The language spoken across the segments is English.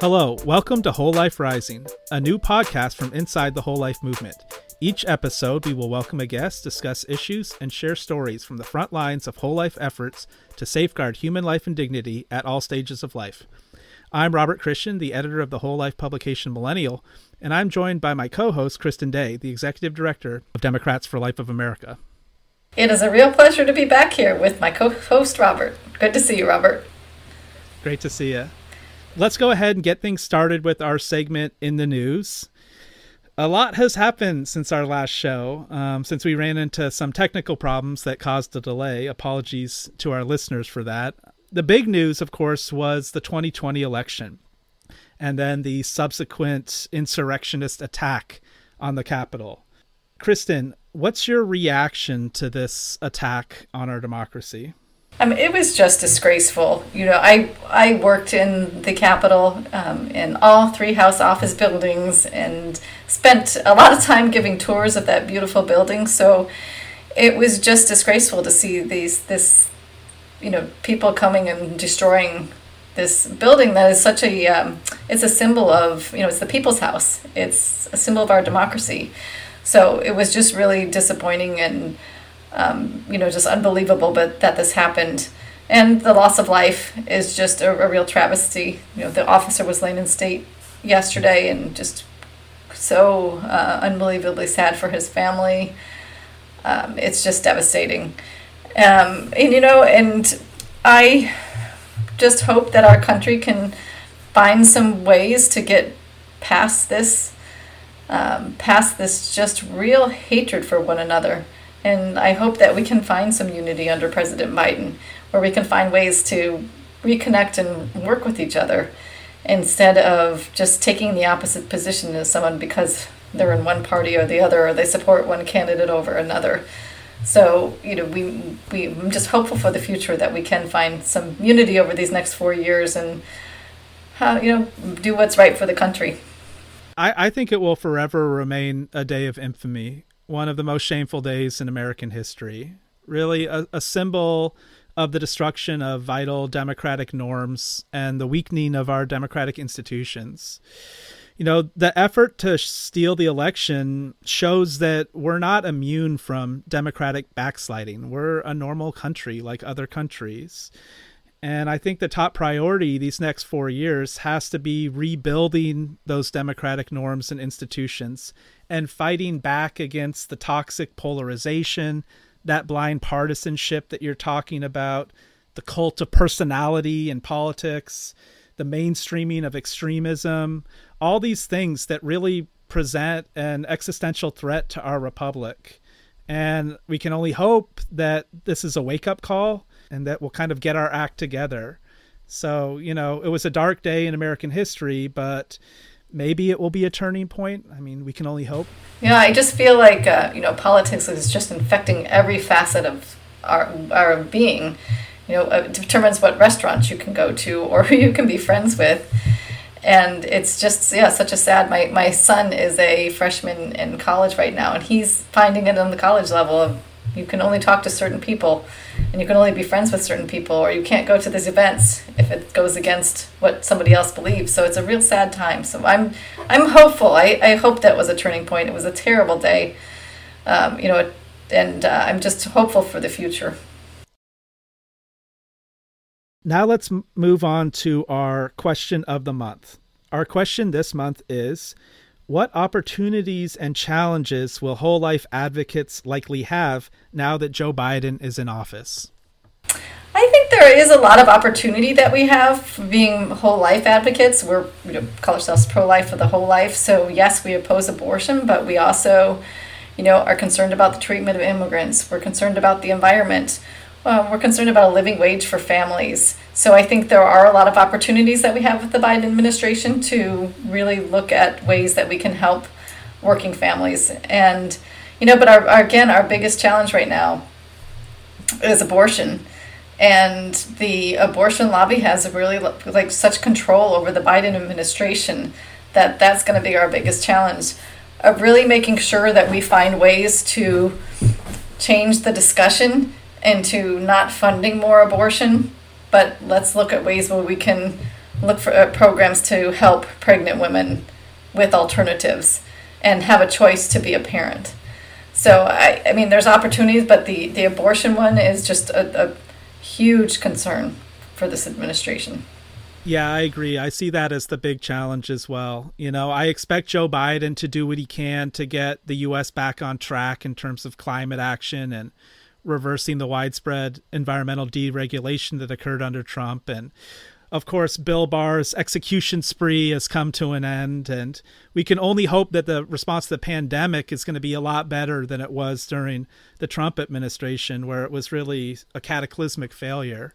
Hello, welcome to Whole Life Rising, a new podcast from inside the Whole Life movement. Each episode, we will welcome a guest, discuss issues, and share stories from the front lines of whole life efforts to safeguard human life and dignity at all stages of life. I'm Robert Christian, the editor of the whole life publication Millennial, and I'm joined by my co host, Kristen Day, the executive director of Democrats for Life of America. It is a real pleasure to be back here with my co host, Robert. Good to see you, Robert. Great to see you. Let's go ahead and get things started with our segment in the news. A lot has happened since our last show, um, since we ran into some technical problems that caused a delay. Apologies to our listeners for that. The big news, of course, was the 2020 election and then the subsequent insurrectionist attack on the Capitol. Kristen, what's your reaction to this attack on our democracy? I mean, it was just disgraceful. You know, I I worked in the Capitol um, in all three House office buildings and spent a lot of time giving tours of that beautiful building. So it was just disgraceful to see these this, you know, people coming and destroying this building that is such a um, it's a symbol of you know it's the people's house. It's a symbol of our democracy. So it was just really disappointing and um, you know, just unbelievable, but that this happened. And the loss of life is just a, a real travesty. You know, the officer was laying in state yesterday and just so uh, unbelievably sad for his family. Um, it's just devastating. Um, and, you know, and I just hope that our country can find some ways to get past this, um, past this just real hatred for one another. And I hope that we can find some unity under President Biden, where we can find ways to reconnect and work with each other instead of just taking the opposite position as someone because they're in one party or the other or they support one candidate over another. So, you know, we, we I'm just hopeful for the future that we can find some unity over these next four years and how, you know, do what's right for the country. I, I think it will forever remain a day of infamy one of the most shameful days in American history. Really, a, a symbol of the destruction of vital democratic norms and the weakening of our democratic institutions. You know, the effort to steal the election shows that we're not immune from democratic backsliding. We're a normal country like other countries. And I think the top priority these next four years has to be rebuilding those democratic norms and institutions and fighting back against the toxic polarization, that blind partisanship that you're talking about, the cult of personality in politics, the mainstreaming of extremism, all these things that really present an existential threat to our republic. And we can only hope that this is a wake up call and that we'll kind of get our act together. So, you know, it was a dark day in American history, but maybe it will be a turning point. I mean, we can only hope. Yeah, I just feel like, uh, you know, politics is just infecting every facet of our, our being. You know, it determines what restaurants you can go to or who you can be friends with. And it's just, yeah, such a sad. My, my son is a freshman in college right now, and he's finding it on the college level of you can only talk to certain people and you can only be friends with certain people or you can't go to these events if it goes against what somebody else believes. So it's a real sad time. So i'm i'm hopeful. I, I hope that was a turning point. It was a terrible day. Um, you know and uh, i'm just hopeful for the future. Now let's move on to our question of the month. Our question this month is what opportunities and challenges will whole life advocates likely have now that Joe Biden is in office? I think there is a lot of opportunity that we have being whole life advocates. We're we call ourselves pro life for the whole life. So yes, we oppose abortion, but we also, you know, are concerned about the treatment of immigrants. We're concerned about the environment. Um, we're concerned about a living wage for families. So I think there are a lot of opportunities that we have with the Biden administration to really look at ways that we can help working families. And, you know, but our, our again, our biggest challenge right now is abortion. And the abortion lobby has really like such control over the Biden administration that that's going to be our biggest challenge of really making sure that we find ways to change the discussion into not funding more abortion but let's look at ways where we can look for uh, programs to help pregnant women with alternatives and have a choice to be a parent. So I, I mean, there's opportunities, but the, the abortion one is just a, a huge concern for this administration. Yeah, I agree. I see that as the big challenge as well. You know, I expect Joe Biden to do what he can to get the U.S. back on track in terms of climate action and reversing the widespread environmental deregulation that occurred under Trump. And of course, Bill Barr's execution spree has come to an end. And we can only hope that the response to the pandemic is going to be a lot better than it was during the Trump administration, where it was really a cataclysmic failure.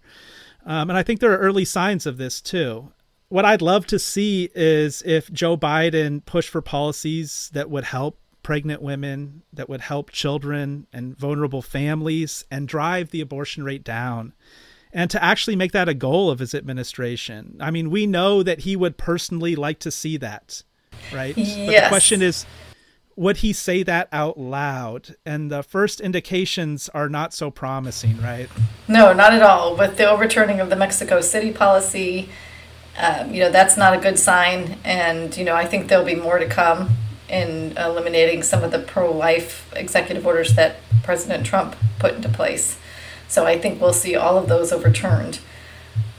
Um, and I think there are early signs of this too. What I'd love to see is if Joe Biden pushed for policies that would help pregnant women, that would help children and vulnerable families, and drive the abortion rate down. And to actually make that a goal of his administration. I mean, we know that he would personally like to see that, right? Yes. But the question is, would he say that out loud? And the first indications are not so promising, right? No, not at all. With the overturning of the Mexico City policy, um, you know, that's not a good sign. And, you know, I think there'll be more to come in eliminating some of the pro life executive orders that President Trump put into place. So I think we'll see all of those overturned.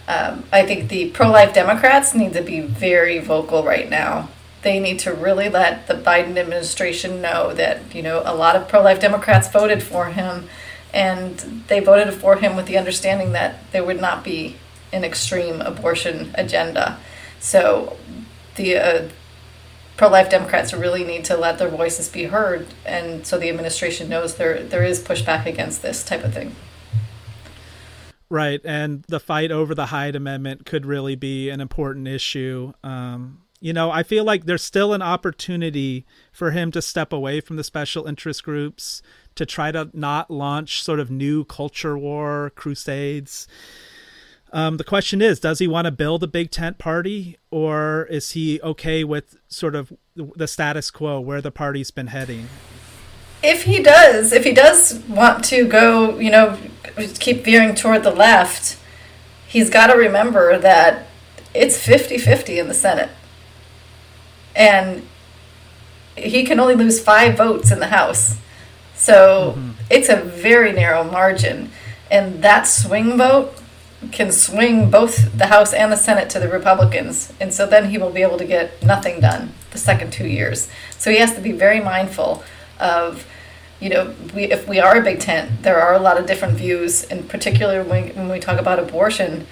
Um, I think the pro life Democrats need to be very vocal right now they need to really let the Biden administration know that, you know, a lot of pro life Democrats voted for him and they voted for him with the understanding that there would not be an extreme abortion agenda. So the uh, pro life Democrats really need to let their voices be heard and so the administration knows there there is pushback against this type of thing. Right, and the fight over the Hyde Amendment could really be an important issue. Um, you know, I feel like there's still an opportunity for him to step away from the special interest groups to try to not launch sort of new culture war crusades. Um, the question is, does he want to build a big tent party, or is he okay with sort of the status quo where the party's been heading? If he does, if he does want to go, you know, keep veering toward the left, he's got to remember that it's 50 50 in the Senate and he can only lose five votes in the House. So mm-hmm. it's a very narrow margin. And that swing vote can swing both the House and the Senate to the Republicans. And so then he will be able to get nothing done the second two years. So he has to be very mindful of, you know, we, if we are a big tent, there are a lot of different views, in particular when, when we talk about abortion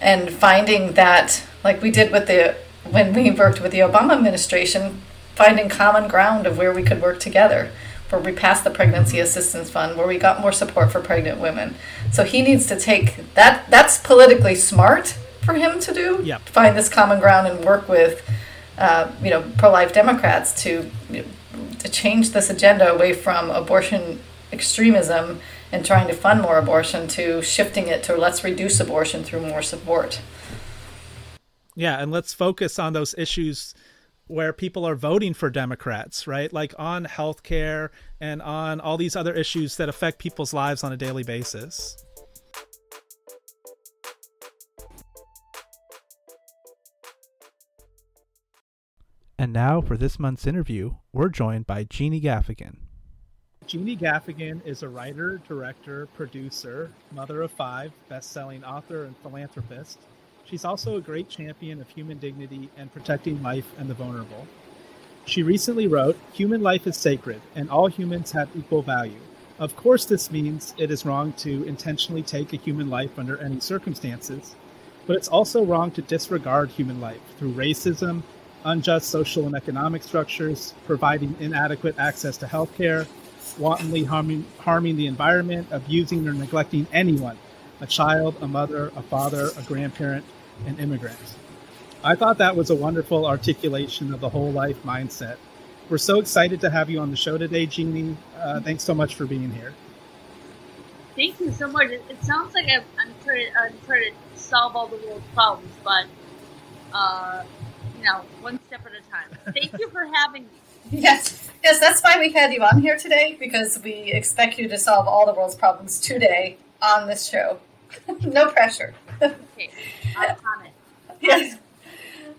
and finding that, like we did with the when we worked with the Obama administration, finding common ground of where we could work together, where we passed the Pregnancy Assistance Fund, where we got more support for pregnant women. So he needs to take that. That's politically smart for him to do. Yep. Find this common ground and work with, uh, you know, pro-life Democrats to to change this agenda away from abortion extremism and trying to fund more abortion to shifting it to let's reduce abortion through more support. Yeah, and let's focus on those issues where people are voting for Democrats, right? Like on healthcare and on all these other issues that affect people's lives on a daily basis. And now for this month's interview, we're joined by Jeannie Gaffigan. Jeannie Gaffigan is a writer, director, producer, mother of five, best selling author, and philanthropist. She's also a great champion of human dignity and protecting life and the vulnerable. She recently wrote, Human life is sacred, and all humans have equal value. Of course, this means it is wrong to intentionally take a human life under any circumstances, but it's also wrong to disregard human life through racism, unjust social and economic structures, providing inadequate access to health care, wantonly harming, harming the environment, abusing or neglecting anyone a child, a mother, a father, a grandparent, and immigrants. I thought that was a wonderful articulation of the whole life mindset. We're so excited to have you on the show today, Jeannie. Uh, thanks so much for being here. Thank you so much. It, it sounds like I'm, I'm, trying, I'm, trying, to solve all the world's problems, but uh, you know, one step at a time. Thank you for having me. Yes, yes, that's why we had you on here today because we expect you to solve all the world's problems today on this show. no pressure. okay, Yes.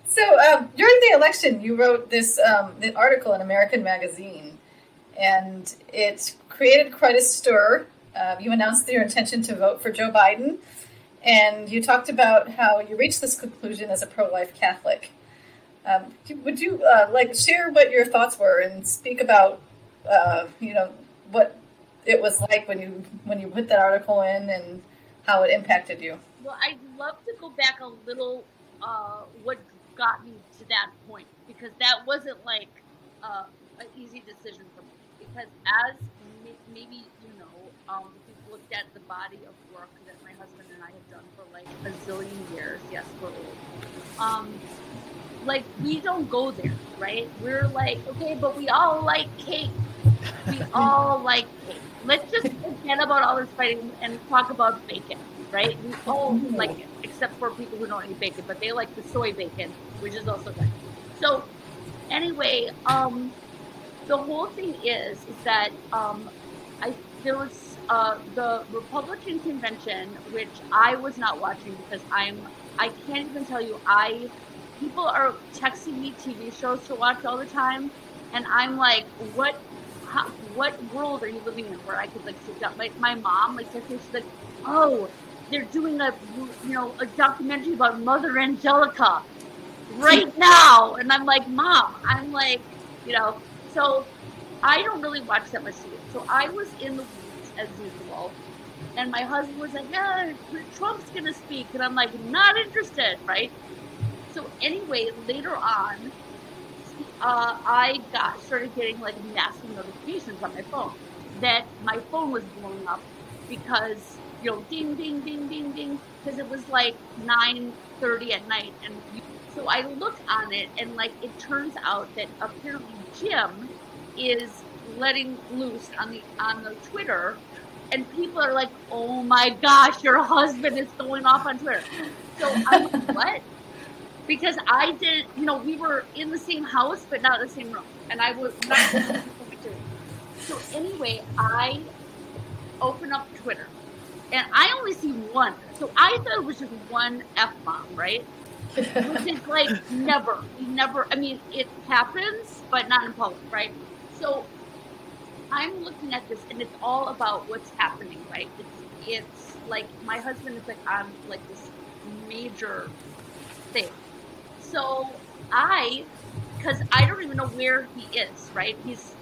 So um, during the election, you wrote this um, the article in America Magazine, and it created quite a stir. Uh, you announced your intention to vote for Joe Biden, and you talked about how you reached this conclusion as a pro-life Catholic. Um, would you uh, like share what your thoughts were and speak about, uh, you know, what it was like when you when you put that article in and how it impacted you? Well, I'd love to go back a little. Uh, what got me to that point because that wasn't like uh, an easy decision for me because as maybe you know, um, if you've looked at the body of work that my husband and I have done for like a zillion years, yes, we're old. Um, like we don't go there, right? We're like, okay, but we all like cake. We all like cake. Let's just forget about all this fighting and talk about bacon, right? We all like it, except for people who don't eat bacon, but they like the soy bacon, which is also good. So, anyway, um, the whole thing is is that um, I there was uh, the Republican convention, which I was not watching because I'm I can't even tell you I people are texting me TV shows to watch all the time, and I'm like, what? How, what world are you living in where I could like sit down? Like my mom, like she's like, oh, they're doing a you know a documentary about Mother Angelica right now, and I'm like, mom, I'm like, you know, so I don't really watch that much TV. So I was in the weeds as usual. And my husband was like, yeah, Trump's to speak. And I'm like, not interested, right? so anyway, later on, uh, I got started getting like massive notifications on my phone that my phone was blowing up because you know ding ding ding ding ding because it was like 9:30 at night and so I looked on it and like it turns out that apparently Jim is letting loose on the on the Twitter and people are like, "Oh my gosh, your husband is going off on Twitter." So I'm like, "What?" because I did, you know, we were in the same house but not the same room, and I was not. On Twitter. So anyway, I open up Twitter, and I only see one. So I thought it was just one f bomb, right? Which is like never, never. I mean, it happens, but not in public, right? So I'm looking at this, and it's all about what's happening, right? It's it's like my husband is like on like this major thing so I, because I don't even know where he is, right? He's,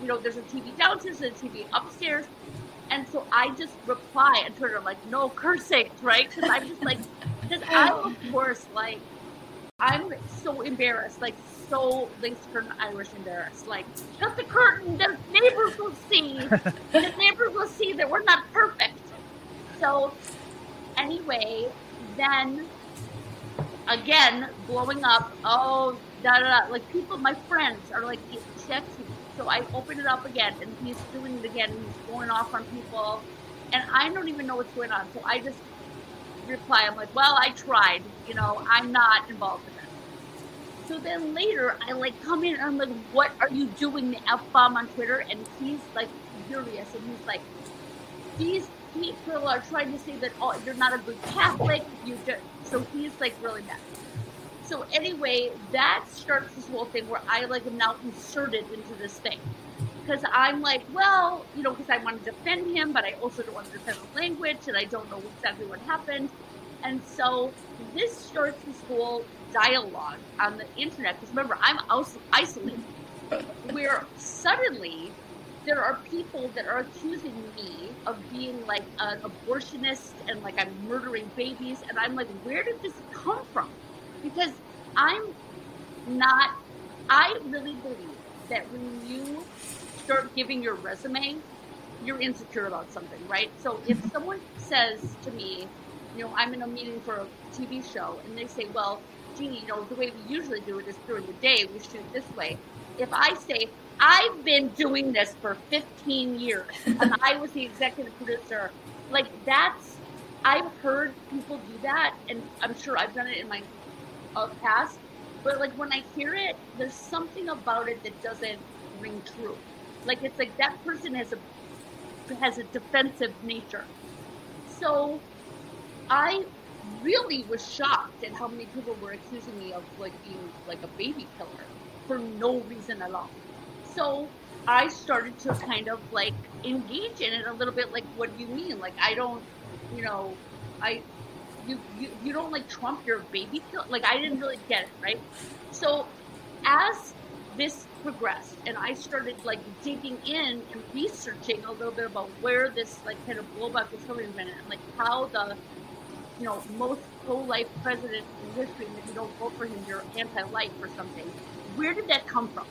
you know, there's a TV downstairs, there's a TV upstairs. And so I just reply on Twitter, like, no cursing, right? Because I'm just like, because I'm, of course, like, I'm so embarrassed, like, so lace curtain Irish embarrassed. Like, shut the curtain, the neighbors will see. the neighbors will see that we're not perfect. So, anyway, then again blowing up. Oh, da da da. Like people, my friends are like texting. I open it up again, and he's doing it again. And he's going off on people, and I don't even know what's going on. So I just reply. I'm like, well, I tried. You know, I'm not involved in this. So then later, I like come in and I'm like, what are you doing? The f bomb on Twitter, and he's like furious, and he's like, these people are trying to say that oh, you're not a good Catholic. You just so he's like really mad. So anyway, that starts this whole thing where I like am now inserted into this thing. Because I'm like, well, you know, because I want to defend him, but I also don't want to defend the language, and I don't know exactly what happened. And so this starts this whole dialogue on the internet. Because remember, I'm isolated, where suddenly there are people that are accusing me of being like an abortionist and like I'm murdering babies. And I'm like, where did this come from? Because I'm not, I really believe that when you start giving your resume, you're insecure about something, right? So if mm-hmm. someone says to me, you know, I'm in a meeting for a TV show and they say, well, Jeannie, you know, the way we usually do it is during the day, we shoot this way. If I say, I've been doing this for 15 years, and I was the executive producer. Like that's, I've heard people do that, and I'm sure I've done it in my uh, past. But like when I hear it, there's something about it that doesn't ring true. Like it's like that person has a has a defensive nature. So I really was shocked at how many people were accusing me of like being like a baby killer for no reason at all. So I started to kind of like engage in it a little bit. Like, what do you mean? Like, I don't, you know, I, you, you, you don't like Trump, you're baby killer. Like, I didn't really get it, right? So, as this progressed and I started like digging in and researching a little bit about where this like kind of blowback was coming from and like how the you know most pro-life president in history if you don't vote for him you're anti-life or something where did that come from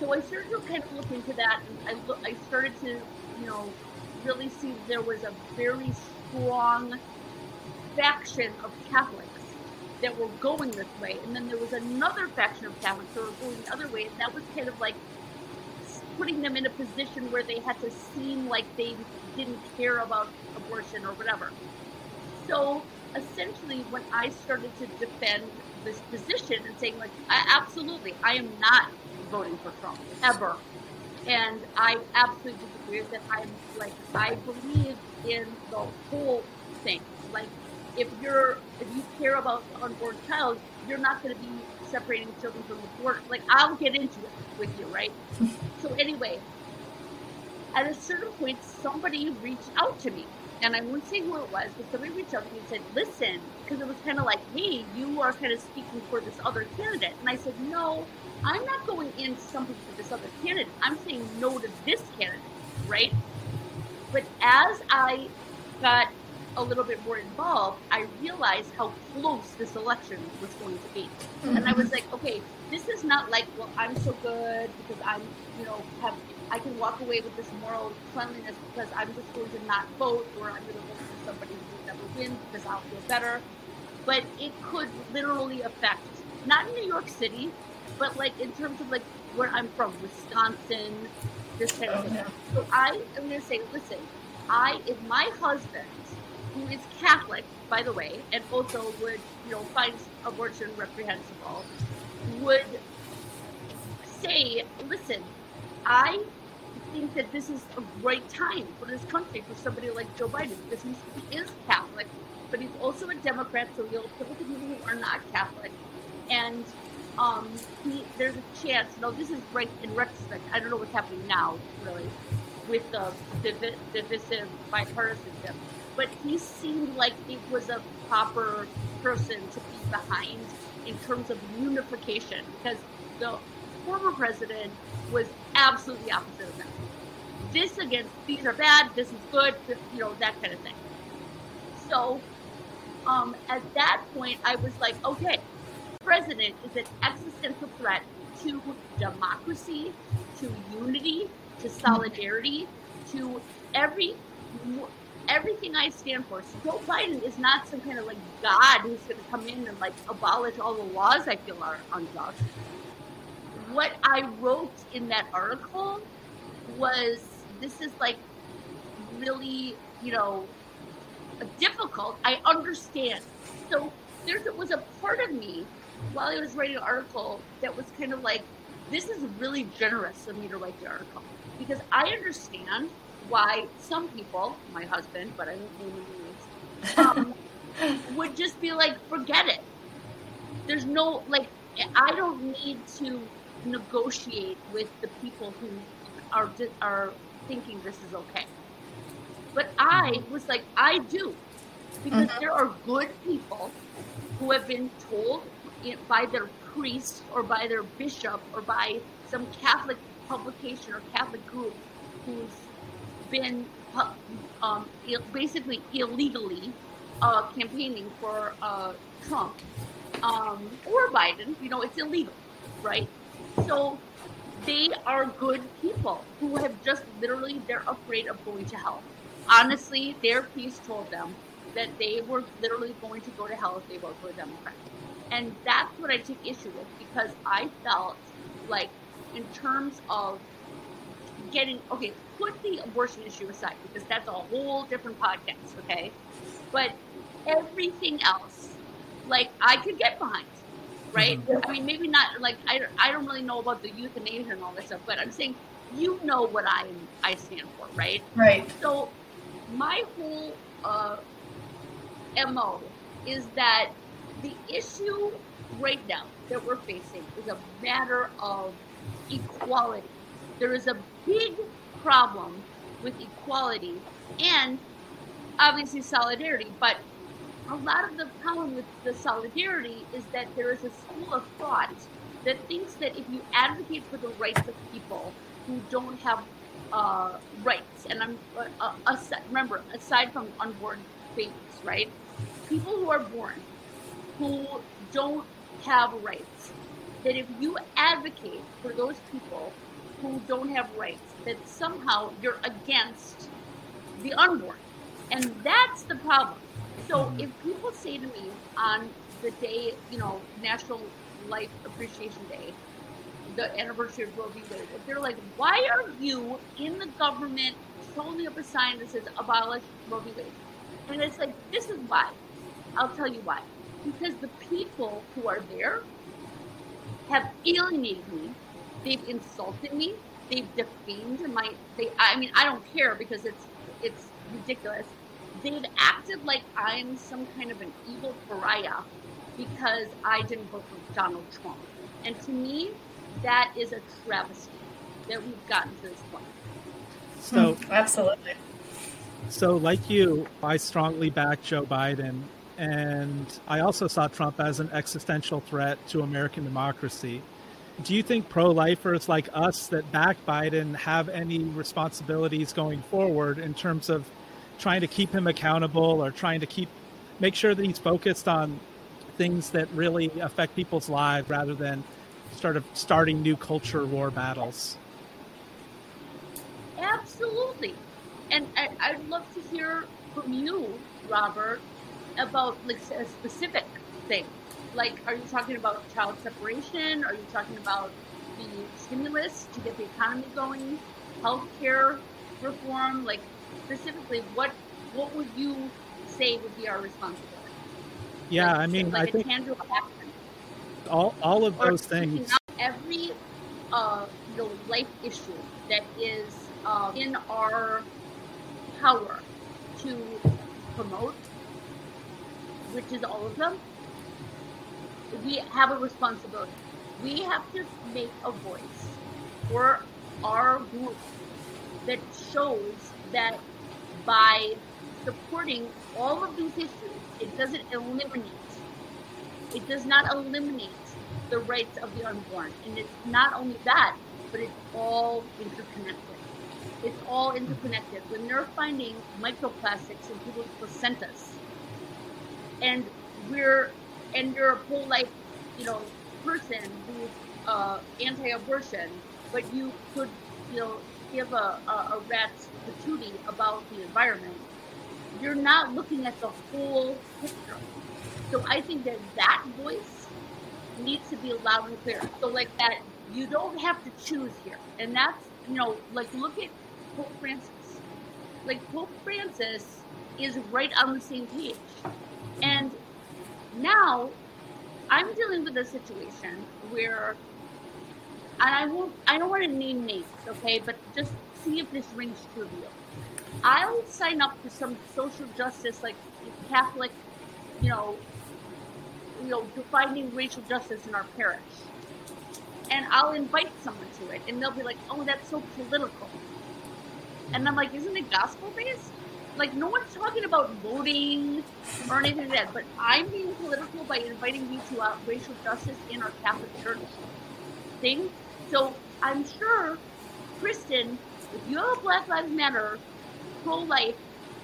so I started to kind of look into that and I, look, I started to you know really see there was a very strong faction of Catholics that were going this way, and then there was another faction of Catholics that were going the other way, and that was kind of like putting them in a position where they had to seem like they didn't care about abortion or whatever. So essentially, when I started to defend this position and saying like, absolutely, I am not voting for Trump ever, and I absolutely disagree with that. I'm like, I believe in the whole thing, like if you're if you care about the unborn child, you're not going to be separating children from the born. Like I'll get into it with you, right? so anyway, at a certain point, somebody reached out to me, and I won't say who it was, but somebody reached out to me and said, "Listen," because it was kind of like, "Hey, you are kind of speaking for this other candidate," and I said, "No." I'm not going in something for this other candidate. I'm saying no to this candidate, right? But as I got a little bit more involved, I realized how close this election was going to be. Mm-hmm. And I was like, okay, this is not like, well, I'm so good because I'm, you know, have I can walk away with this moral cleanliness because I'm just going to not vote or I'm going to vote for somebody who will never win because I'll feel better. But it could literally affect not in New York City, but like in terms of like where I'm from, Wisconsin, this kind of thing. So I am going to say, listen, I if my husband who is Catholic, by the way, and also would, you know, find abortion reprehensible, would say, listen, I think that this is a great time for this country for somebody like Joe Biden because he is Catholic, but he's also a Democrat, so he'll appeal to people who are not Catholic. And um, he, there's a chance, no, this is right in retrospect, I don't know what's happening now, really, with the divisive bipartisanship but he seemed like it was a proper person to be behind in terms of unification because the former president was absolutely opposite of that. This against these are bad, this is good, this, you know, that kind of thing. So um, at that point, I was like, okay, president is an existential threat to democracy, to unity, to solidarity, to every everything I stand for. Joe Biden is not some kind of like God who's going to come in and like abolish all the laws I feel are unjust. What I wrote in that article was this is like really, you know, difficult. I understand. So there was a part of me while I was writing an article that was kind of like, this is really generous of me to write the article because I understand why some people, my husband, but I don't know name names, um, would just be like, forget it. There's no like, I don't need to negotiate with the people who are are thinking this is okay. But I mm-hmm. was like, I do, because mm-hmm. there are good people who have been told by their priest or by their bishop or by some Catholic publication or Catholic group who's been um, basically illegally uh, campaigning for uh, Trump um, or Biden. You know, it's illegal, right? So they are good people who have just literally they're afraid of going to hell. Honestly, their priest told them that they were literally going to go to hell if they vote for a Democrat. And that's what I take issue with because I felt like, in terms of getting okay, put the abortion issue aside because that's a whole different podcast, okay? But everything else, like I could get behind, right? Mm-hmm. I mean, maybe not like I, I don't really know about the euthanasia and all that stuff, but I'm saying you know what I I stand for, right? Right. So my whole uh, mo is that the issue right now that we're facing is a matter of equality. There is a big problem with equality and obviously solidarity, but a lot of the problem with the solidarity is that there is a school of thought that thinks that if you advocate for the rights of people who don't have uh, rights, and I'm uh, uh aside, remember aside from unborn babies, right? People who are born who don't have rights, that if you advocate for those people who don't have rights, that somehow you're against the unborn. And that's the problem. So mm-hmm. if people say to me on the day, you know, National Life Appreciation Day, the anniversary of Roe v. Wade, if they're like, why are you in the government holding up a sign that says abolish Roe v. Wade? And it's like, this is why. I'll tell you why. Because the people who are there have alienated me. They've insulted me. They've defamed my. They. I mean, I don't care because it's it's ridiculous. They've acted like I'm some kind of an evil pariah because I didn't vote for Donald Trump. And to me, that is a travesty that we've gotten to this point. So hmm, absolutely. So, like you, I strongly back Joe Biden, and I also saw Trump as an existential threat to American democracy. Do you think pro-lifers like us that back Biden have any responsibilities going forward in terms of trying to keep him accountable or trying to keep make sure that he's focused on things that really affect people's lives rather than sort of starting new culture war battles. Absolutely. And I, would love to hear from you, Robert, about like a specific thing. Like, are you talking about child separation? Are you talking about the stimulus to get the economy going? Healthcare reform? Like, specifically, what what would you say would be our responsibility? Yeah, like, I mean, like I think all all of those things. Every uh, you know, life issue that is uh, in our power to promote, which is all of them, we have a responsibility. We have to make a voice for our group that shows that by supporting all of these issues, it doesn't eliminate, it does not eliminate the rights of the unborn. And it's not only that, but it's all interconnected. It's all interconnected. When they're finding microplastics in people's placentas, and we're and you're a pro-life, you know, person who's uh, anti-abortion, but you could, you know, give a, a, a rat's patootie about the environment, you're not looking at the whole picture. So I think that that voice needs to be loud and clear. So like that, you don't have to choose here, and that's you know, like look at Pope Francis. Like Pope Francis is right on the same page, and now I'm dealing with a situation where and I won't I don't want to name names, okay, but just see if this rings true to you. I'll sign up for some social justice like Catholic, you know, you know, defining racial justice in our parish. And I'll invite someone to it and they'll be like, Oh, that's so political. And I'm like, isn't it gospel based? Like no one's talking about voting or anything like that, but I'm being political by inviting you to a racial justice in our Catholic Church thing. So I'm sure, Kristen, if you have a Black Lives Matter pro-life,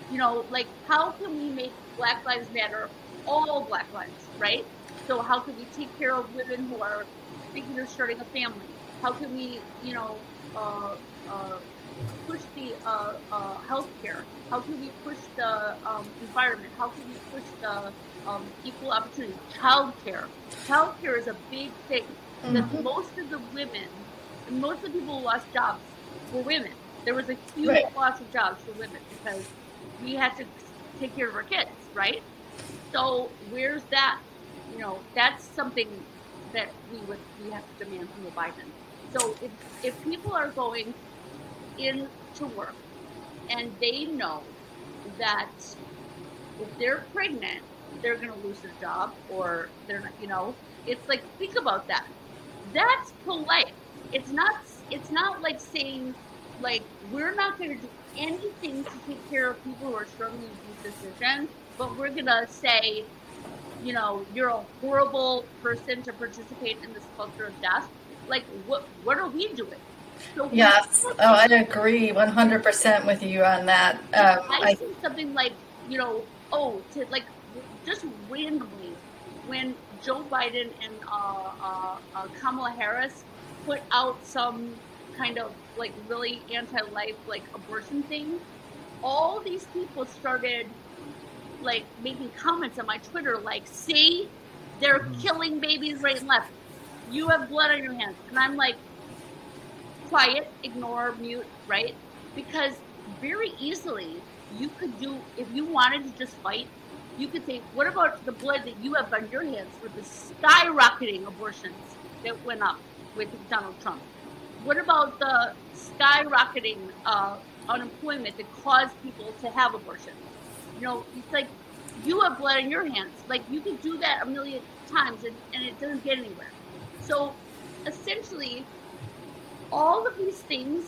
you know, like how can we make Black Lives Matter all Black lives, right? So how can we take care of women who are thinking of starting a family? How can we, you know, uh, uh, push the uh, uh, healthcare? How can we push the um, environment? How can we push the um, equal opportunity? Childcare. Childcare is a big thing. Mm-hmm. That most of the women, most of the people who lost jobs were women. There was a huge right. loss of jobs for women because we had to take care of our kids, right? So where's that? You know, that's something that we would we have to demand from the Biden. So if if people are going into work and they know that if they're pregnant they're going to lose their job or they're not, you know, it's like, think about that. That's polite. It's not, it's not like saying, like, we're not going to do anything to take care of people who are struggling with these decisions, but we're going to say, you know, you're a horrible person to participate in this culture of death. Like, what, what are we doing? So yes, oh, I agree 100% with you on that. Um, I, I see something like, you know, oh, to like just randomly when Joe Biden and uh, uh, uh, Kamala Harris put out some kind of like really anti-life like abortion thing, all these people started like making comments on my Twitter like, "See, they're mm-hmm. killing babies right and left. You have blood on your hands," and I'm like, quiet, ignore, mute, right? Because very easily you could do if you wanted to just fight you could say, what about the blood that you have on your hands for the skyrocketing abortions that went up with Donald Trump? What about the skyrocketing uh, unemployment that caused people to have abortions? You know, it's like you have blood on your hands. Like you could do that a million times and, and it doesn't get anywhere. So essentially, all of these things,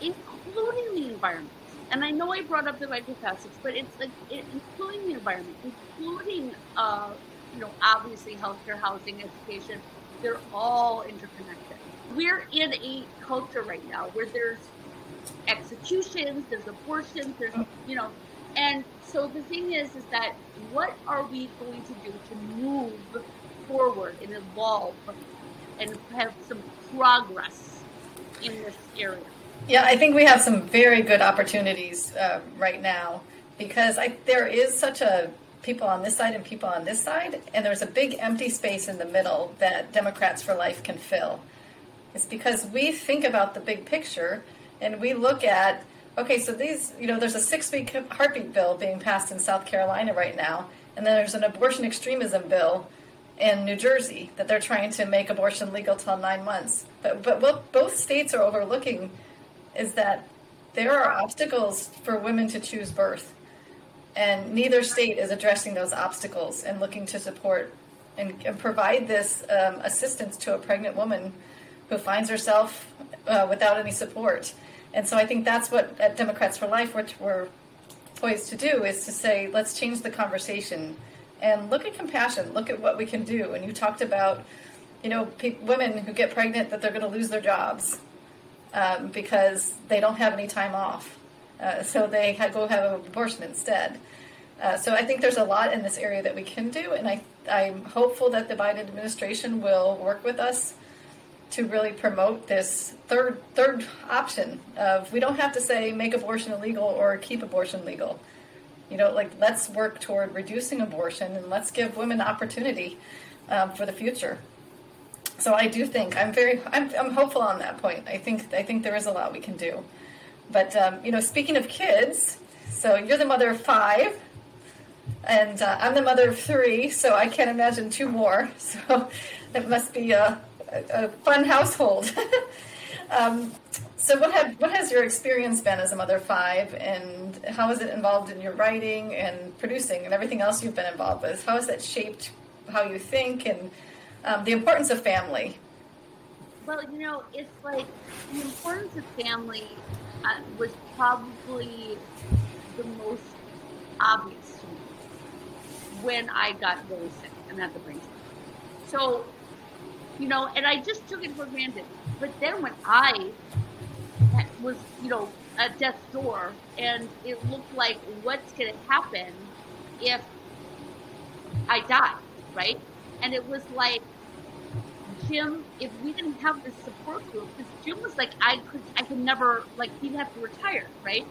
including the environment, and I know I brought up the microplastics, but it's like it, including the environment, including uh, you know obviously healthcare, housing, education. They're all interconnected. We're in a culture right now where there's executions, there's abortions, there's you know, and so the thing is, is that what are we going to do to move forward and evolve and have some progress in this area? Yeah, I think we have some very good opportunities uh, right now because I, there is such a people on this side and people on this side, and there's a big empty space in the middle that Democrats for Life can fill. It's because we think about the big picture and we look at okay, so these, you know, there's a six week heartbeat bill being passed in South Carolina right now, and then there's an abortion extremism bill in New Jersey that they're trying to make abortion legal till nine months. But, but what both states are overlooking is that there are obstacles for women to choose birth. And neither state is addressing those obstacles and looking to support and, and provide this um, assistance to a pregnant woman who finds herself uh, without any support. And so I think that's what at Democrats for Life we're, we're poised to do is to say, let's change the conversation and look at compassion, look at what we can do. And you talked about, you know, pe- women who get pregnant that they're going to lose their jobs um, because they don't have any time off. Uh, so they go have an abortion instead. Uh, so I think there's a lot in this area that we can do, and I, I'm hopeful that the Biden administration will work with us to really promote this third third option of we don't have to say make abortion illegal or keep abortion legal. You know, like let's work toward reducing abortion and let's give women opportunity um, for the future so I do think I'm very I'm, I'm hopeful on that point. I think I think there is a lot we can do. But um, you know, speaking of kids, so you're the mother of five, and uh, I'm the mother of three. So I can't imagine two more. So it must be a, a, a fun household. um, so what have what has your experience been as a mother of five, and how is it involved in your writing and producing and everything else you've been involved with? How has that shaped how you think and um, the importance of family. Well, you know, it's like the importance of family uh, was probably the most obvious to me when I got really sick and had the brain. So, you know, and I just took it for granted. But then when I was, you know, at death's door and it looked like what's going to happen if I die, right? And it was like Jim, if we didn't have this support group, because Jim was like, I could, I could never, like, he'd have to retire, right?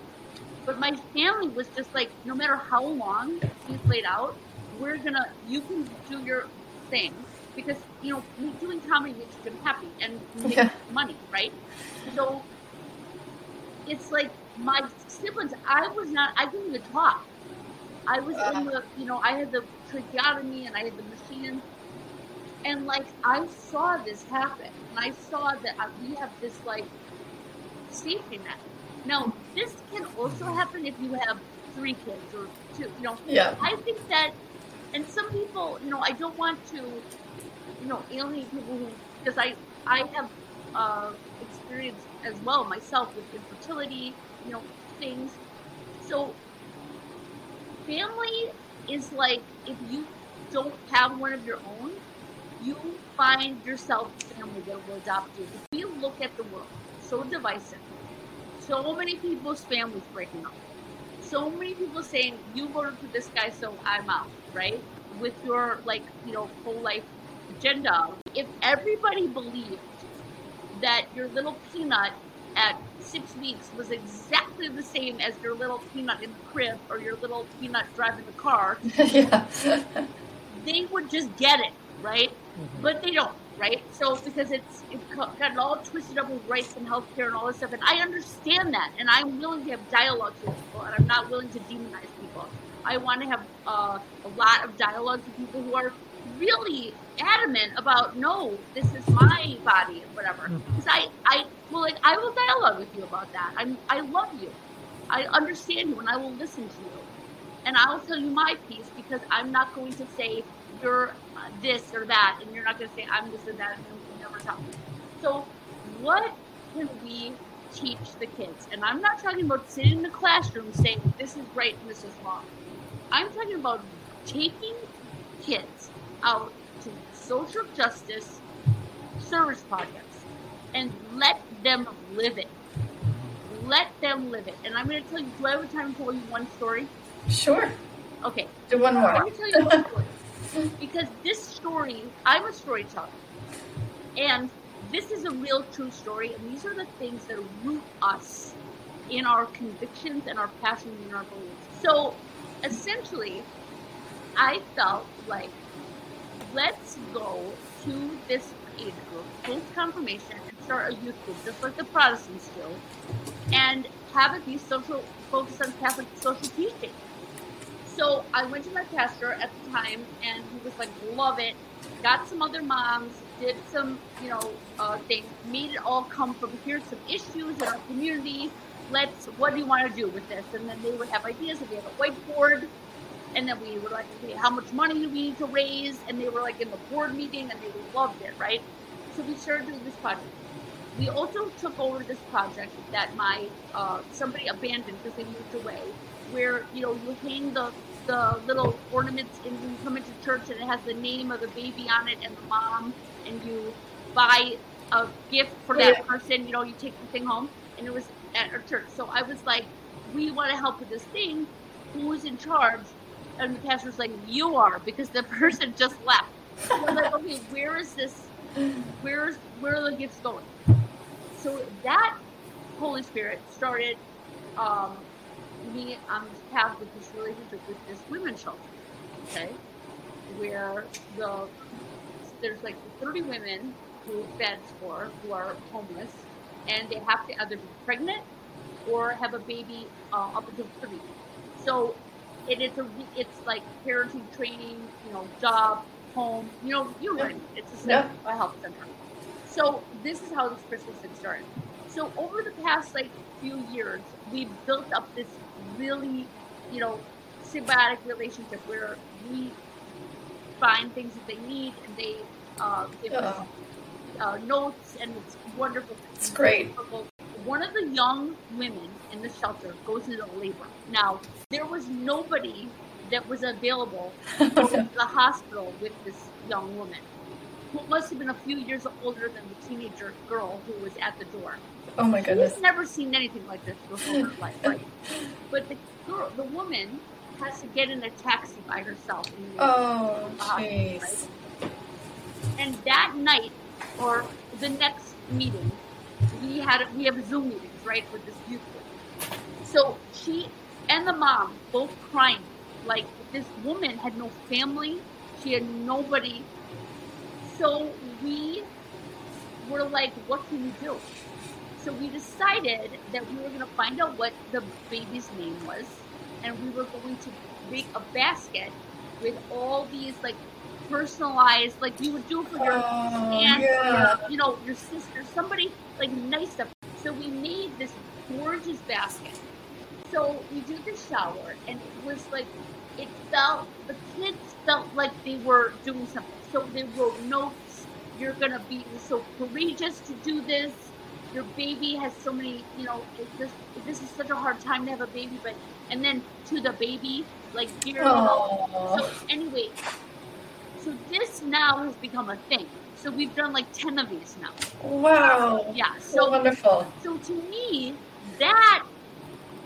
But my family was just like, no matter how long he's laid out, we're gonna, you can do your thing because you know doing comedy makes Jim happy and makes yeah. money, right? So it's like my siblings. I was not. I couldn't even talk. I was uh, in the, you know, I had the tracheotomy and I had the machine and like I saw this happen, and I saw that we have this like safety net. Now, this can also happen if you have three kids or two. You know, yeah. I think that and some people, you know, I don't want to, you know, alienate people who, because I, I have uh, experience as well myself with infertility, you know, things. So, family is like if you don't have one of your own, you find yourself a family that will adopt you. If we look at the world, so divisive, so many people's families breaking up, so many people saying, you voted for this guy, so I'm out, right? With your, like, you know, whole life agenda. If everybody believed that your little peanut at six weeks was exactly the same as your little peanut in the crib or your little peanut driving the car, yeah. they would just get it, right? Mm-hmm. But they don't, right? So because it's it's gotten all twisted up with rights and healthcare and all this stuff, and I understand that, and I'm willing to have dialogue with people, and I'm not willing to demonize people. I want to have uh, a lot of dialogue with people who are really adamant about no, this is my body whatever. Because mm-hmm. I, I well, like I will dialogue with you about that. I'm, I love you. I understand you, and I will listen to you, and I will tell you my piece because I'm not going to say you're uh, this or that, and you're not going to say I'm this or that, and you'll never tell me. So, what can we teach the kids? And I'm not talking about sitting in the classroom saying this is right and this is wrong. I'm talking about taking kids out to social justice service projects and let them live it. Let them live it. And I'm going to tell you, do I have time to tell you one story? Sure. Okay. Do one more. Let me tell you one story. because this story, I'm a storyteller. And this is a real true story. And these are the things that root us in our convictions and our passions and our beliefs. So essentially, I felt like let's go to this age group, post confirmation, and start a youth group, just like the Protestants do, and have it be social, focused on Catholic social teaching. So I went to my pastor at the time, and he was like, "Love it." Got some other moms, did some, you know, uh, things, made it all come from here's some issues in our community. Let's, what do you want to do with this? And then they would have ideas, and we had a whiteboard and then we were like, okay, how much money do we need to raise? And they were like in the board meeting and they loved it, right? So we started doing this project. We also took over this project that my uh, somebody abandoned because they moved away, where you know you hang the the little ornaments and you come into church and it has the name of the baby on it and the mom, and you buy a gift for that yeah. person. You know, you take the thing home, and it was at our church. So I was like, we want to help with this thing. Who's in charge? And the pastor's like, "You are," because the person just left. So I'm like, okay, where is this? Where's where are the gifts going? So that Holy Spirit started um, me on this path with this relationship with this women's shelter. Okay, where the there's like 30 women who beds for who are homeless, and they have to either be pregnant or have a baby uh, up until three. So it is a it's like parenting training, you know, job, home, you know, you know, it's a, center, a health center. So this is how this Christmas thing started. So over the past like few years, we've built up this really, you know, symbiotic relationship where we find things that they need and they uh, give us uh, notes and it's wonderful. It's great. One of the young women in the shelter goes into labor. Now, there was nobody that was available to go to the hospital with this young woman, who must have been a few years older than the teenager girl who was at the door. Oh my goodness! She's never seen anything like this before in her life, right? But the girl, the woman, has to get in a taxi by herself. oh, jeez. Right? And that night, or the next meeting, we had we have Zoom meetings, right, with this youth. So she and the mom both crying. Like this woman had no family, she had nobody. So we were like, what can we do? So we decided that we were going to find out what the baby's name was, and we were going to make a basket with all these like personalized, like you would do for your oh, aunt, yeah. your, you know, your sister, somebody like nice stuff. So we made this gorgeous basket So we did the shower, and it was like, it felt, the kids felt like they were doing something. So they wrote notes. You're gonna be so courageous to do this. Your baby has so many, you know, this this is such a hard time to have a baby, but and then to the baby, like here. So anyway, so this now has become a thing. So we've done like ten of these now. Wow. Yeah. So So wonderful. so to me, that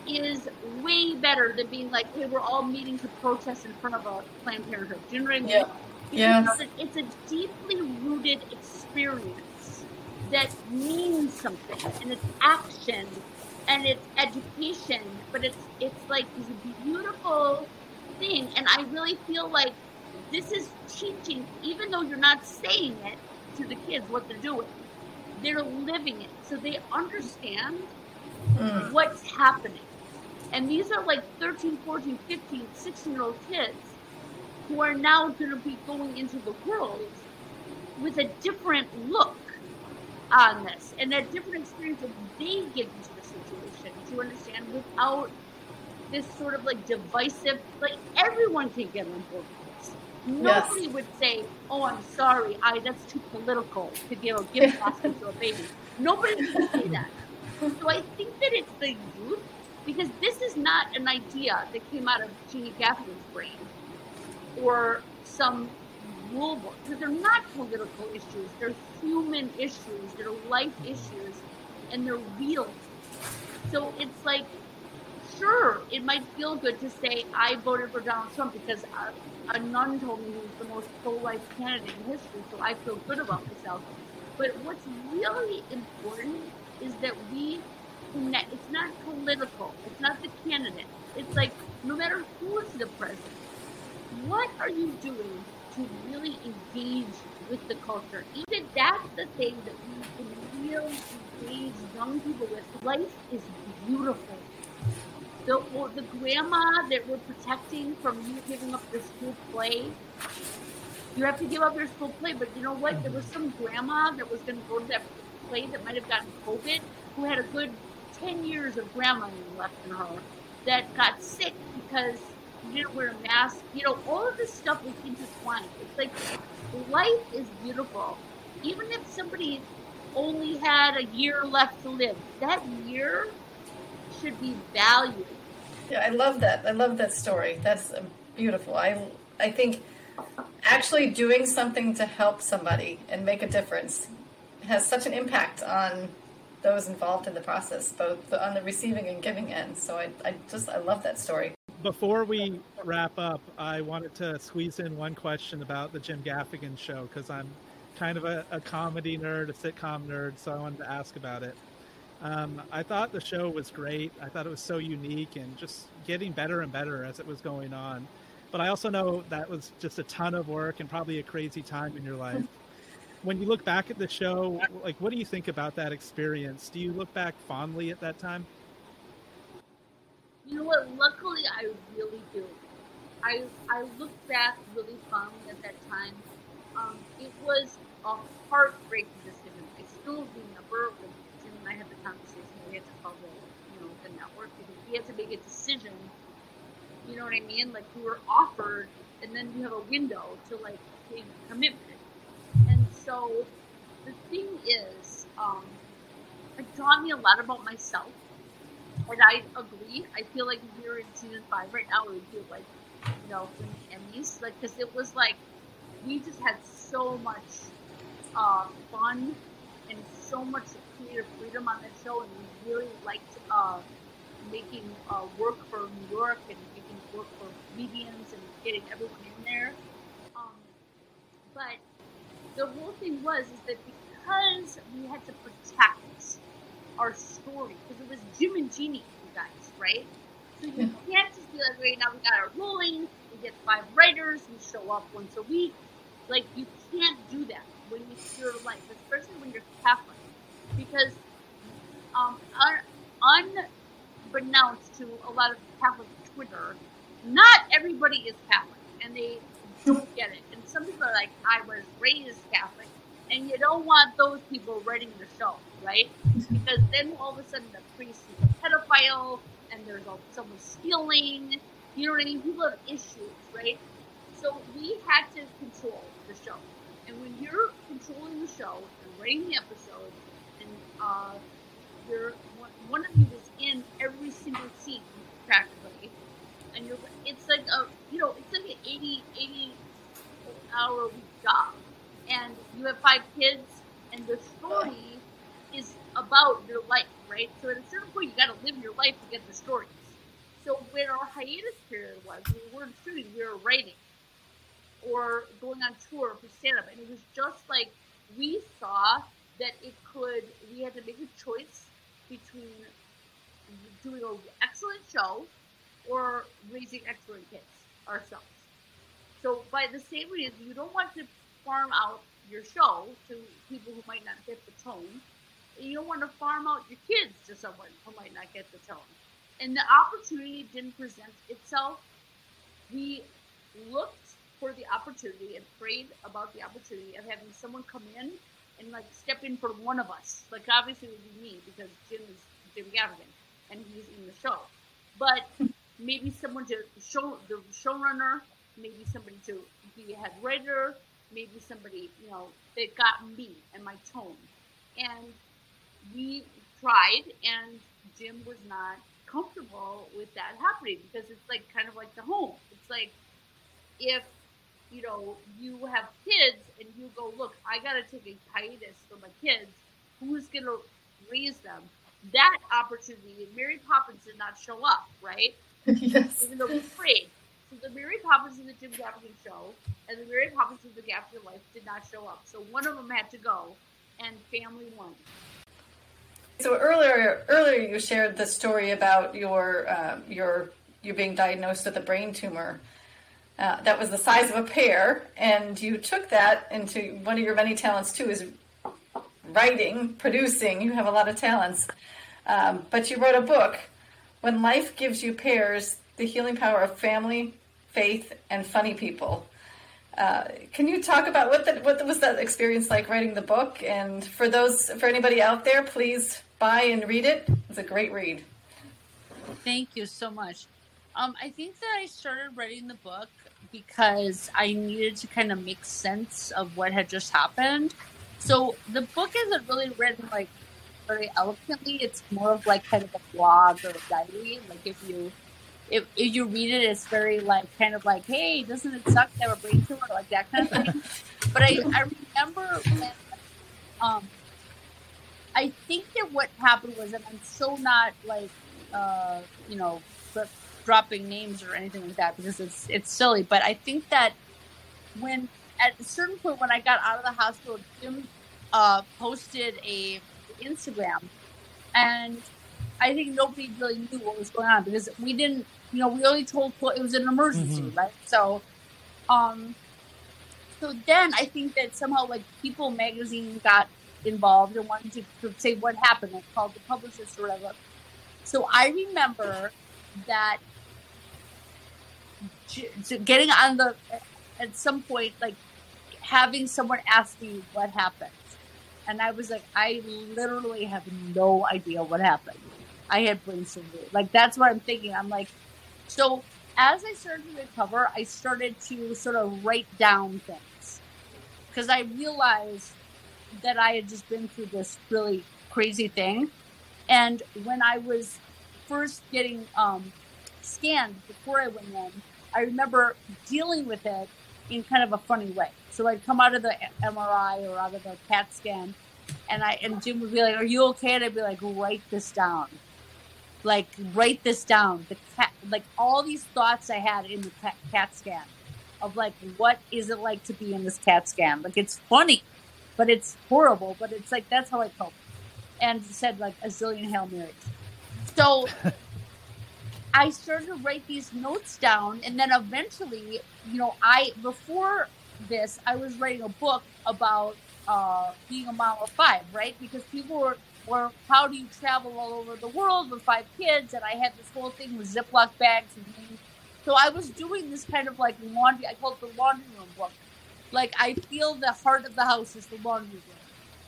is way better than being like, hey, we're all meeting to protest in front of a Planned Parenthood. Do you know what I mean? Yeah. Yes. It's a, it's a deeply rooted experience that means something, and it's action, and it's education, but it's it's like this beautiful thing, and I really feel like this is teaching, even though you're not saying it to the kids what they're doing, they're living it, so they understand Mm. what's happening. And these are like 13, 14, 15, 16 year old kids who are now going to be going into the world with a different look on this and a different experience that they get into the situation to understand without this sort of like divisive, like everyone can get on board Nobody would say, "Oh, I'm sorry, I that's too political to give a gift basket to a baby." Nobody would say that. So I think that it's the youth because this is not an idea that came out of Jeannie Gaffigan's brain or some rule book because they're not political issues. They're human issues. They're life issues, and they're real. So it's like, sure, it might feel good to say I voted for Donald Trump because a, a nun told me he was the most pro-life candidate in history, so I feel good about myself. But what's really important is that we connect. It's not political. It's not the candidate. It's like no matter who's the president, what are you doing to really engage with the culture? Even that's the thing that we can really engage young people with. Life is beautiful. The, the grandma that we're protecting from you giving up your school play, you have to give up your school play. But you know what? There was some grandma that was going to go to that play that might have gotten COVID, who had a good 10 years of grandma left in her, that got sick because you didn't wear a mask. You know, all of this stuff we can just intertwined. It's like life is beautiful. Even if somebody only had a year left to live, that year should be valued. Yeah, I love that. I love that story. That's beautiful. I I think actually doing something to help somebody and make a difference has such an impact on those involved in the process, both on the receiving and giving end. So I, I just I love that story. Before we wrap up, I wanted to squeeze in one question about the Jim Gaffigan show because I'm kind of a, a comedy nerd, a sitcom nerd, so I wanted to ask about it. Um, I thought the show was great. I thought it was so unique and just getting better and better as it was going on. But I also know that was just a ton of work and probably a crazy time in your life. When you look back at the show, like what do you think about that experience? Do you look back fondly at that time? You know what? Luckily, I really do. I I look back really fondly at that time. Um, it was a heartbreaking decision. I still remember when Jim and I had the conversation. We had to call the you know the network because we had to make a decision. You know what I mean? Like we were offered, and then you have a window to like take commitment. And so the thing is, um, it taught me a lot about myself. And I agree. I feel like we're in season five right now. We feel like, you know, in the Emmys, like, because it was like we just had so much uh, fun and so much creative freedom on that show, and we really liked uh, making uh, work for New York and making work for comedians and getting everyone in there. Um, but the whole thing was is that because we had to protect our story because it was Jim and Jeannie, you guys, right? So you can't just be like, right now we got our rolling, we get five writers, we show up once a week. Like you can't do that when you your life, especially when you're Catholic, because um, un- unbeknownst to a lot of Catholic Twitter, not everybody is Catholic, and they don't get it. And some people are like, I was raised Catholic, and you don't want those people writing the show, right? Because then all of a sudden the priest is a pedophile, and there's a, someone stealing. You know what I mean? People have issues, right? So we had to control the show. And when you're controlling the show and writing the episodes, and uh, you're one, of you is in every single scene practically, and you're it's like a you know it's like an 80 80 hour week job, and you have five kids, and the story is about your life, right? So at a certain point, you got to live your life to get the stories. So when our hiatus period was, we weren't shooting, we were writing or going on tour for stand up. And it was just like we saw that it could, we had to make a choice between doing an excellent show or raising excellent kids ourselves. So, by the same reason, you don't want to farm out your show to people who might not get the tone. And you don't want to farm out your kids to someone who might not get the tone. And the opportunity didn't present itself. We looked for the opportunity and prayed about the opportunity of having someone come in and like step in for one of us. Like obviously it would be me because Jim is Jim Gaffigan and he's in the show. But maybe someone to show the showrunner, maybe somebody to be a head writer, maybe somebody, you know, that got me and my tone. And we tried and Jim was not comfortable with that happening because it's like kind of like the home. It's like if you know, you have kids and you go, look, I got to take a hiatus for my kids. Who's going to raise them? That opportunity, Mary Poppins did not show up, right? yes. Even though we prayed. So the Mary Poppins in the Jim Gaffigan show and the Mary Poppins in the Gaffigan life did not show up. So one of them had to go, and family won. So earlier, earlier you shared the story about your um, your you being diagnosed with a brain tumor. Uh, that was the size of a pear, and you took that into one of your many talents too is writing, producing. You have a lot of talents, um, but you wrote a book. When life gives you pears, the healing power of family, faith, and funny people. Uh, can you talk about what the, what was that experience like writing the book? And for those, for anybody out there, please buy and read it. It's a great read. Thank you so much. Um, I think that I started writing the book because I needed to kind of make sense of what had just happened. So the book isn't really written like very eloquently. It's more of like kind of a blog or a diary. Like if you if, if you read it, it's very like kind of like, hey, doesn't it suck to have a brain tumor? Like that kind of thing. but I, I remember when um I think that what happened was that I'm so not like uh, you know, dropping names or anything like that because it's it's silly. But I think that when at a certain point when I got out of the hospital, Jim uh, posted a Instagram, and I think nobody really knew what was going on because we didn't, you know, we only told it was an emergency, mm-hmm. right? So, um, so then I think that somehow like People Magazine got involved and wanted to, to say what happened, like called the publicist or whatever. So I remember that getting on the at some point like having someone ask me what happened. And i was like i literally have no idea what happened. I had brain surgery. Like that's what i'm thinking. I'm like so as i started to recover i started to sort of write down things. Because i realized that i had just been through this really crazy thing. And when i was first getting um, scanned before i went in I remember dealing with it in kind of a funny way. So I'd come out of the MRI or out of the CAT scan, and I and Jim would be like, "Are you okay?" And I'd be like, "Write this down." Like write this down. The cat, like all these thoughts I had in the CAT, scan, of like, what is it like to be in this CAT scan? Like it's funny, but it's horrible. But it's like that's how I cope. And said like a zillion hail marys. So I started to write these notes down, and then eventually, you know, I before this, I was writing a book about uh, being a mom of five, right? Because people were, were, how do you travel all over the world with five kids? And I had this whole thing with Ziploc bags and things. So I was doing this kind of like laundry. I call it the laundry room book. Like I feel the heart of the house is the laundry room,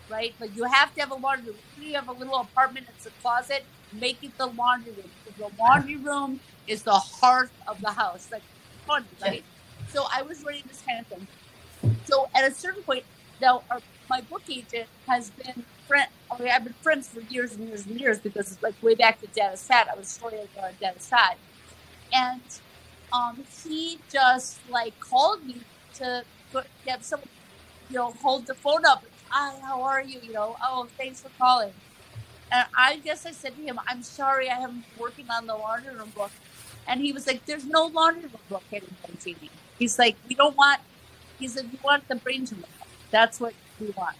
right? Like you have to have a laundry room. If you have a little apartment, it's a closet make it the laundry room. The laundry room is the heart of the house. Like fun, right? So I was writing this kind of thing. So at a certain point, now our, my book agent has been friend. I mean, I've been friends for years and years and years because it's like way back to Dennis Had, I was story editor on Dennis Had, and um, he just like called me to get someone, you know, hold the phone up. Hi, how are you? You know, oh, thanks for calling. And I guess I said to him, I'm sorry, I am working on the laundry room book. And he was like, There's no laundry room book anymore, Jamie. He's like, We don't want, he said, We want the brain tumor. That's what we want.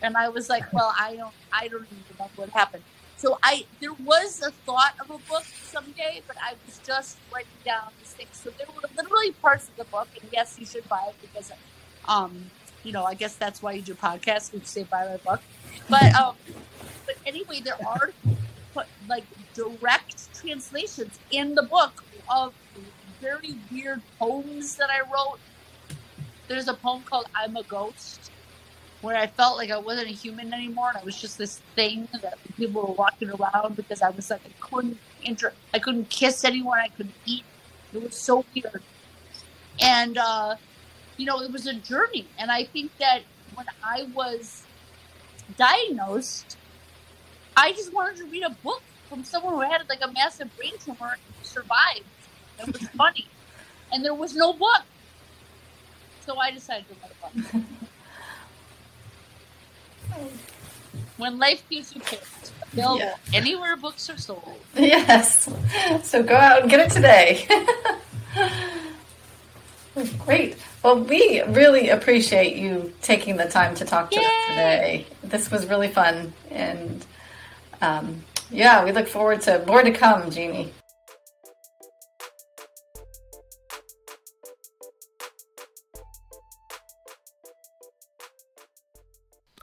And I was like, Well, I don't, I don't even know what happened. So I, there was a thought of a book someday, but I was just writing down these things. So there were literally parts of the book, and yes, you should buy it because, um, you know, I guess that's why you do podcasts. We say buy my book, but um, but anyway, there are like direct translations in the book of very weird poems that I wrote. There's a poem called "I'm a Ghost." where I felt like I wasn't a human anymore, and I was just this thing that people were walking around because I was like I couldn't inter- I couldn't kiss anyone, I couldn't eat. It was so weird, and uh, you know, it was a journey. And I think that when I was diagnosed, I just wanted to read a book from someone who had like a massive brain tumor and survived. It was funny, and there was no book, so I decided to write a book. When life gives you parents, available yeah. anywhere books are sold. Yes. So go out and get it today. Great. Well, we really appreciate you taking the time to talk to us today. This was really fun. And um, yeah, we look forward to more to come, Jeannie.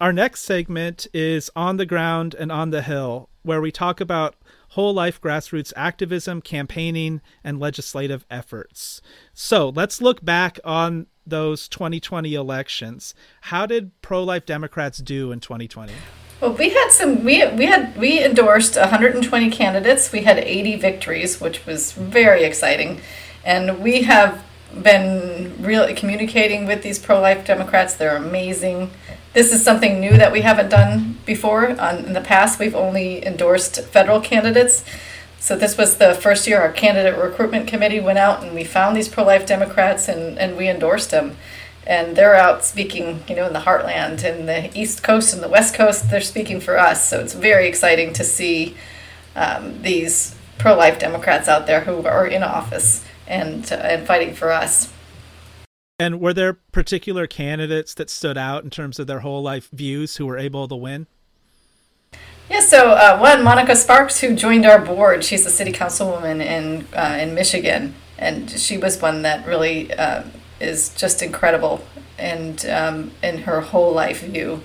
Our next segment is On the Ground and On the Hill, where we talk about whole life grassroots activism, campaigning, and legislative efforts. So let's look back on those 2020 elections. How did pro life Democrats do in 2020? Well, we had some. We we had we endorsed 120 candidates. We had 80 victories, which was very exciting, and we have been really communicating with these pro life Democrats. They're amazing this is something new that we haven't done before. On, in the past, we've only endorsed federal candidates. So this was the first year our candidate recruitment committee went out and we found these pro-life Democrats and, and we endorsed them. And they're out speaking, you know, in the heartland, in the East Coast and the West Coast. They're speaking for us. So it's very exciting to see um, these pro-life Democrats out there who are in office and uh, and fighting for us. And were there particular candidates that stood out in terms of their whole life views who were able to win? Yeah, so uh, one, Monica Sparks, who joined our board, she's a city councilwoman in uh, in Michigan, and she was one that really uh, is just incredible and um, in her whole life view.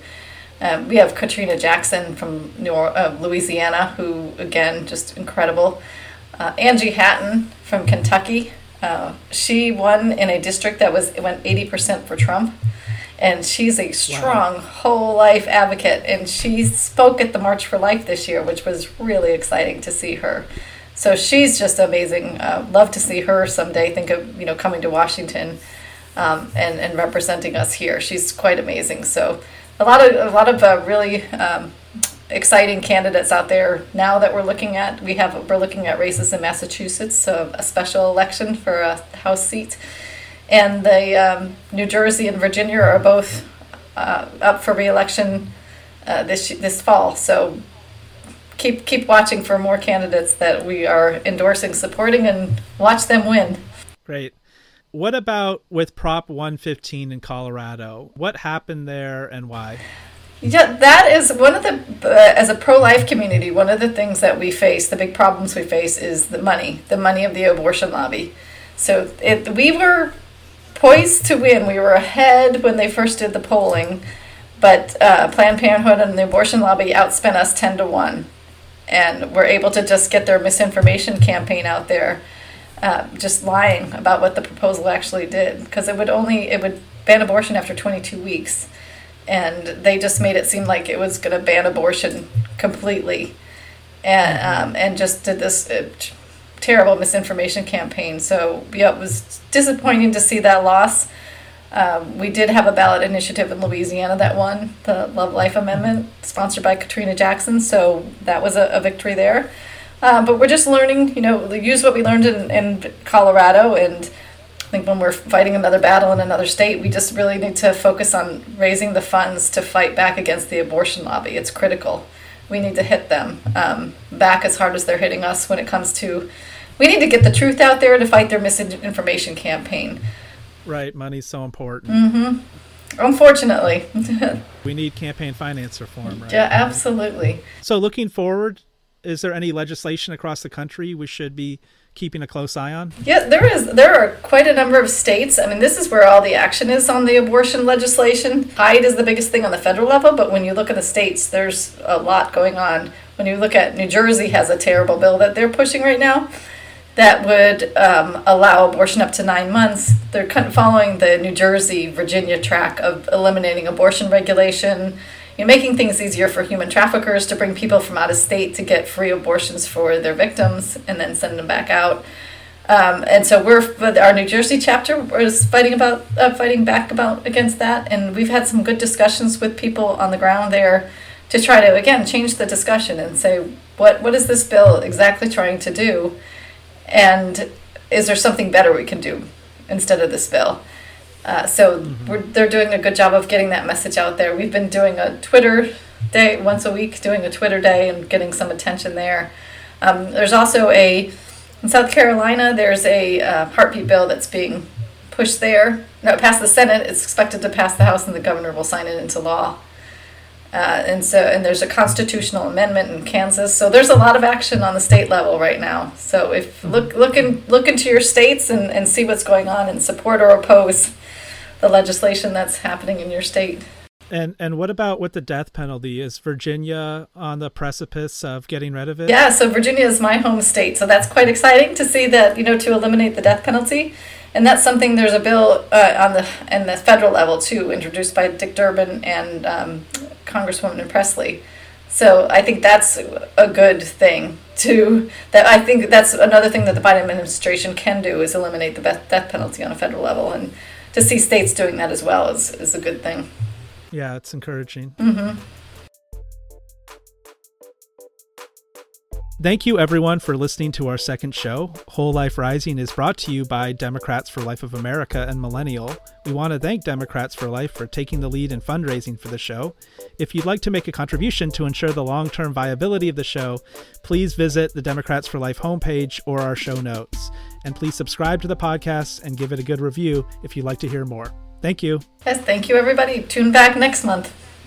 Um, we have Katrina Jackson from New or- uh, Louisiana, who again just incredible. Uh, Angie Hatton from Kentucky, uh, she won in a district that was went 80% for Trump. And she's a strong wow. whole life advocate. And she spoke at the March for Life this year, which was really exciting to see her. So she's just amazing. Uh, love to see her someday. Think of you know coming to Washington um, and and representing us here. She's quite amazing. So a lot of a lot of uh, really um, exciting candidates out there now that we're looking at. We have we're looking at races in Massachusetts, so a special election for a House seat, and the um, New Jersey and Virginia are both uh, up for reelection uh, this this fall. So keep keep watching for more candidates that we are endorsing, supporting, and watch them win. Great. What about with Prop 115 in Colorado? What happened there and why? Yeah, that is one of the, uh, as a pro life community, one of the things that we face, the big problems we face is the money, the money of the abortion lobby. So it, we were poised to win. We were ahead when they first did the polling, but uh, Planned Parenthood and the abortion lobby outspent us 10 to 1. And we're able to just get their misinformation campaign out there, uh, just lying about what the proposal actually did. Because it would only, it would ban abortion after 22 weeks and they just made it seem like it was going to ban abortion completely and um, and just did this uh, terrible misinformation campaign. So yeah, it was disappointing to see that loss. Um, we did have a ballot initiative in Louisiana that won the Love Life Amendment, sponsored by Katrina Jackson. So that was a, a victory there. Uh, but we're just learning, you know, use what we learned in, in Colorado. And I think when we're fighting another battle in another state, we just really need to focus on raising the funds to fight back against the abortion lobby. It's critical. We need to hit them um, back as hard as they're hitting us when it comes to. We need to get the truth out there to fight their misinformation campaign. Right, money's so important. Mm-hmm. Unfortunately. we need campaign finance reform, right? Yeah, absolutely. So, looking forward, is there any legislation across the country we should be keeping a close eye on? Yeah, there is. There are quite a number of states. I mean, this is where all the action is on the abortion legislation. Hyde is the biggest thing on the federal level, but when you look at the states, there's a lot going on. When you look at New Jersey, has a terrible bill that they're pushing right now that would um, allow abortion up to nine months. They're kind of following the New Jersey, Virginia track of eliminating abortion regulation you know, making things easier for human traffickers to bring people from out of state to get free abortions for their victims and then send them back out. Um, and so we're our New Jersey chapter is fighting about uh, fighting back about against that, and we've had some good discussions with people on the ground there to try to again change the discussion and say what what is this bill exactly trying to do, and is there something better we can do instead of this bill? Uh, so mm-hmm. they're doing a good job of getting that message out there. We've been doing a Twitter day once a week, doing a Twitter day and getting some attention there. Um, there's also a in South Carolina. There's a uh, heartbeat bill that's being pushed there. No, it passed the Senate. It's expected to pass the House, and the governor will sign it into law. Uh, and so, and there's a constitutional amendment in Kansas. So there's a lot of action on the state level right now. So if look look in, look into your states and, and see what's going on and support or oppose the legislation that's happening in your state. And and what about with the death penalty? Is Virginia on the precipice of getting rid of it? Yeah, so Virginia is my home state, so that's quite exciting to see that you know to eliminate the death penalty, and that's something. There's a bill uh, on the and the federal level too, introduced by Dick Durbin and um, Congresswoman Pressley. So I think that's a good thing to that. I think that's another thing that the Biden administration can do is eliminate the death penalty on a federal level and to see states doing that as well is, is a good thing. Yeah, it's encouraging. Mm-hmm. Thank you, everyone, for listening to our second show. Whole Life Rising is brought to you by Democrats for Life of America and Millennial. We want to thank Democrats for Life for taking the lead in fundraising for the show. If you'd like to make a contribution to ensure the long term viability of the show, please visit the Democrats for Life homepage or our show notes. And please subscribe to the podcast and give it a good review if you'd like to hear more. Thank you. Yes, thank you, everybody. Tune back next month.